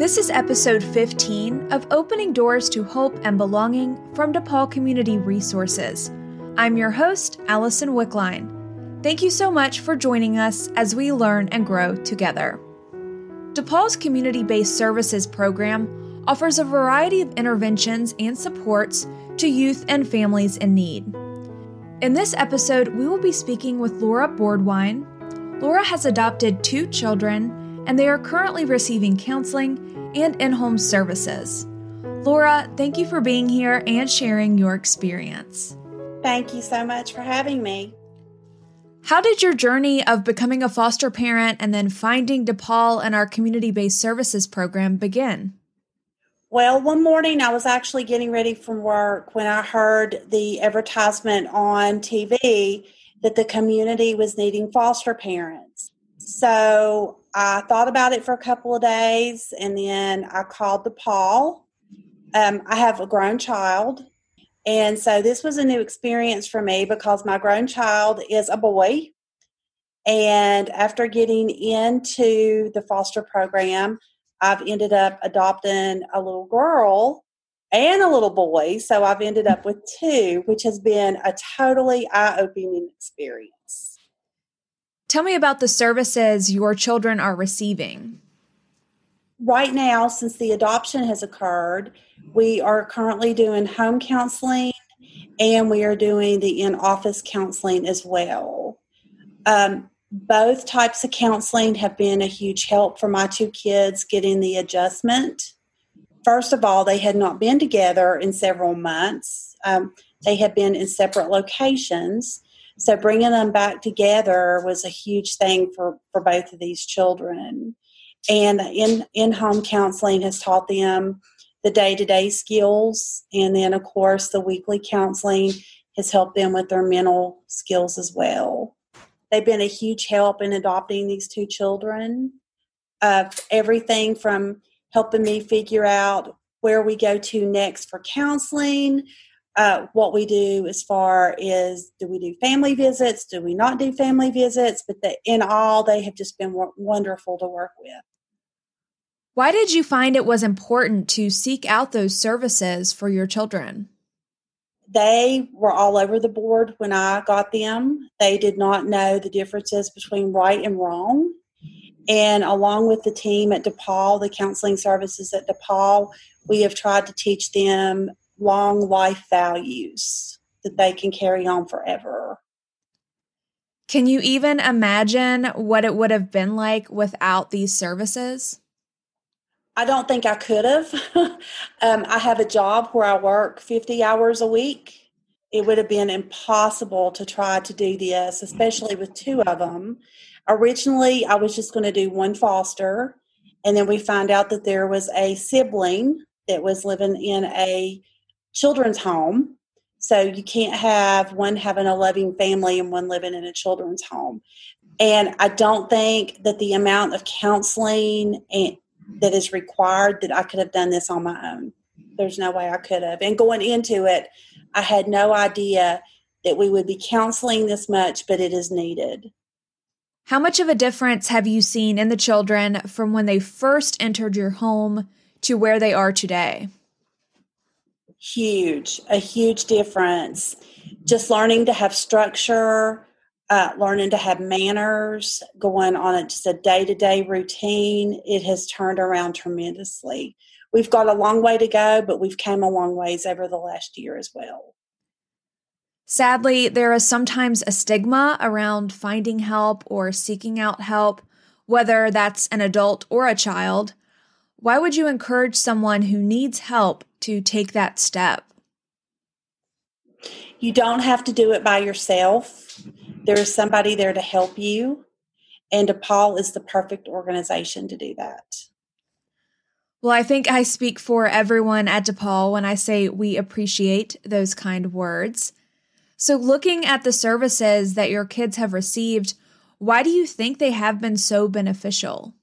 This is episode 15 of Opening Doors to Hope and Belonging from DePaul Community Resources. I'm your host, Allison Wickline. Thank you so much for joining us as we learn and grow together. DePaul's Community Based Services program offers a variety of interventions and supports to youth and families in need. In this episode, we will be speaking with Laura Boardwine. Laura has adopted two children, and they are currently receiving counseling and in home services. Laura, thank you for being here and sharing your experience. Thank you so much for having me. How did your journey of becoming a foster parent and then finding DePaul and our community based services program begin? Well, one morning I was actually getting ready from work when I heard the advertisement on TV that the community was needing foster parents. So I thought about it for a couple of days and then I called DePaul. Um, I have a grown child. And so this was a new experience for me because my grown child is a boy. And after getting into the foster program, I've ended up adopting a little girl and a little boy. So I've ended up with two, which has been a totally eye opening experience. Tell me about the services your children are receiving. Right now, since the adoption has occurred, we are currently doing home counseling and we are doing the in office counseling as well. Um, both types of counseling have been a huge help for my two kids getting the adjustment. First of all, they had not been together in several months. Um, they had been in separate locations. So bringing them back together was a huge thing for, for both of these children. And in, in home counseling has taught them the day to day skills. And then, of course, the weekly counseling has helped them with their mental skills as well. They've been a huge help in adopting these two children. Uh, everything from helping me figure out where we go to next for counseling, uh, what we do as far as do we do family visits, do we not do family visits, but the, in all, they have just been w- wonderful to work with. Why did you find it was important to seek out those services for your children? they were all over the board when I got them. They did not know the differences between right and wrong. And along with the team at DePaul, the counseling services at DePaul, we have tried to teach them long life values that they can carry on forever. Can you even imagine what it would have been like without these services? I don't think I could have. um, I have a job where I work 50 hours a week. It would have been impossible to try to do this, especially with two of them. Originally, I was just going to do one foster, and then we found out that there was a sibling that was living in a children's home. So you can't have one having a loving family and one living in a children's home. And I don't think that the amount of counseling and that is required that I could have done this on my own. There's no way I could have. And going into it, I had no idea that we would be counseling this much, but it is needed. How much of a difference have you seen in the children from when they first entered your home to where they are today? Huge, a huge difference. Just learning to have structure, uh, learning to have manners, going on a, just a day to day routine, it has turned around tremendously. We've got a long way to go, but we've come a long ways over the last year as well. Sadly, there is sometimes a stigma around finding help or seeking out help, whether that's an adult or a child. Why would you encourage someone who needs help to take that step? You don't have to do it by yourself. There is somebody there to help you, and DePaul is the perfect organization to do that. Well, I think I speak for everyone at DePaul when I say we appreciate those kind words. So, looking at the services that your kids have received, why do you think they have been so beneficial?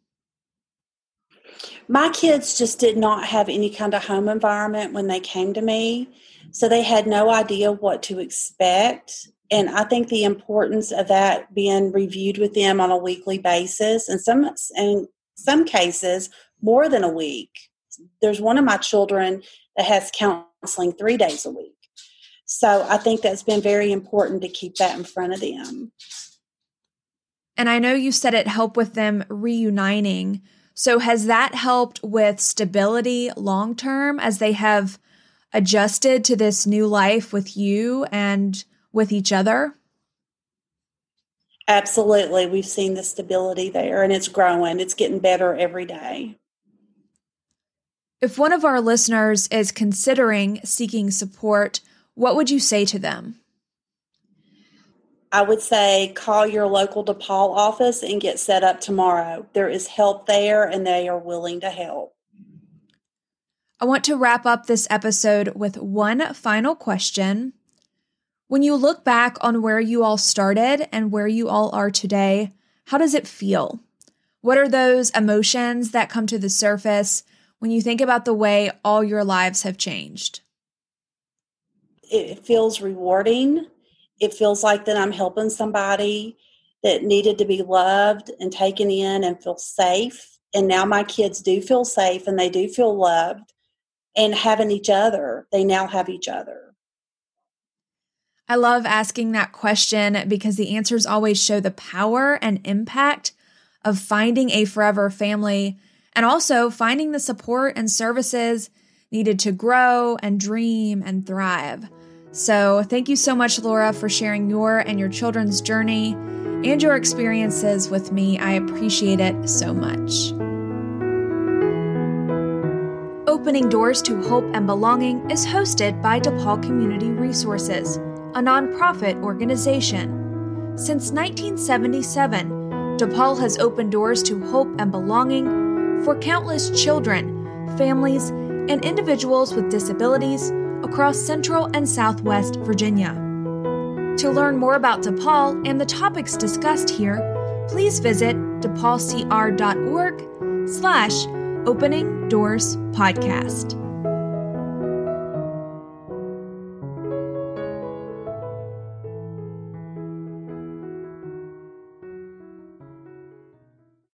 My kids just did not have any kind of home environment when they came to me. So they had no idea what to expect. And I think the importance of that being reviewed with them on a weekly basis, and some in some cases more than a week. There's one of my children that has counseling three days a week. So I think that's been very important to keep that in front of them. And I know you said it helped with them reuniting. So has that helped with stability long term as they have adjusted to this new life with you and with each other? Absolutely. We've seen the stability there and it's growing. It's getting better every day. If one of our listeners is considering seeking support, what would you say to them? I would say call your local DePaul office and get set up tomorrow. There is help there and they are willing to help. I want to wrap up this episode with one final question. When you look back on where you all started and where you all are today, how does it feel? What are those emotions that come to the surface when you think about the way all your lives have changed? It feels rewarding. It feels like that I'm helping somebody that needed to be loved and taken in and feel safe. And now my kids do feel safe and they do feel loved and having each other. They now have each other. I love asking that question because the answers always show the power and impact of finding a forever family and also finding the support and services needed to grow and dream and thrive. So, thank you so much, Laura, for sharing your and your children's journey and your experiences with me. I appreciate it so much. Opening Doors to Hope and Belonging is hosted by DePaul Community Resources, a nonprofit organization. Since 1977, DePaul has opened doors to hope and belonging for countless children, families, and individuals with disabilities across Central and Southwest Virginia. To learn more about DePaul and the topics discussed here, please visit depaulcr.org slash opening doors podcast.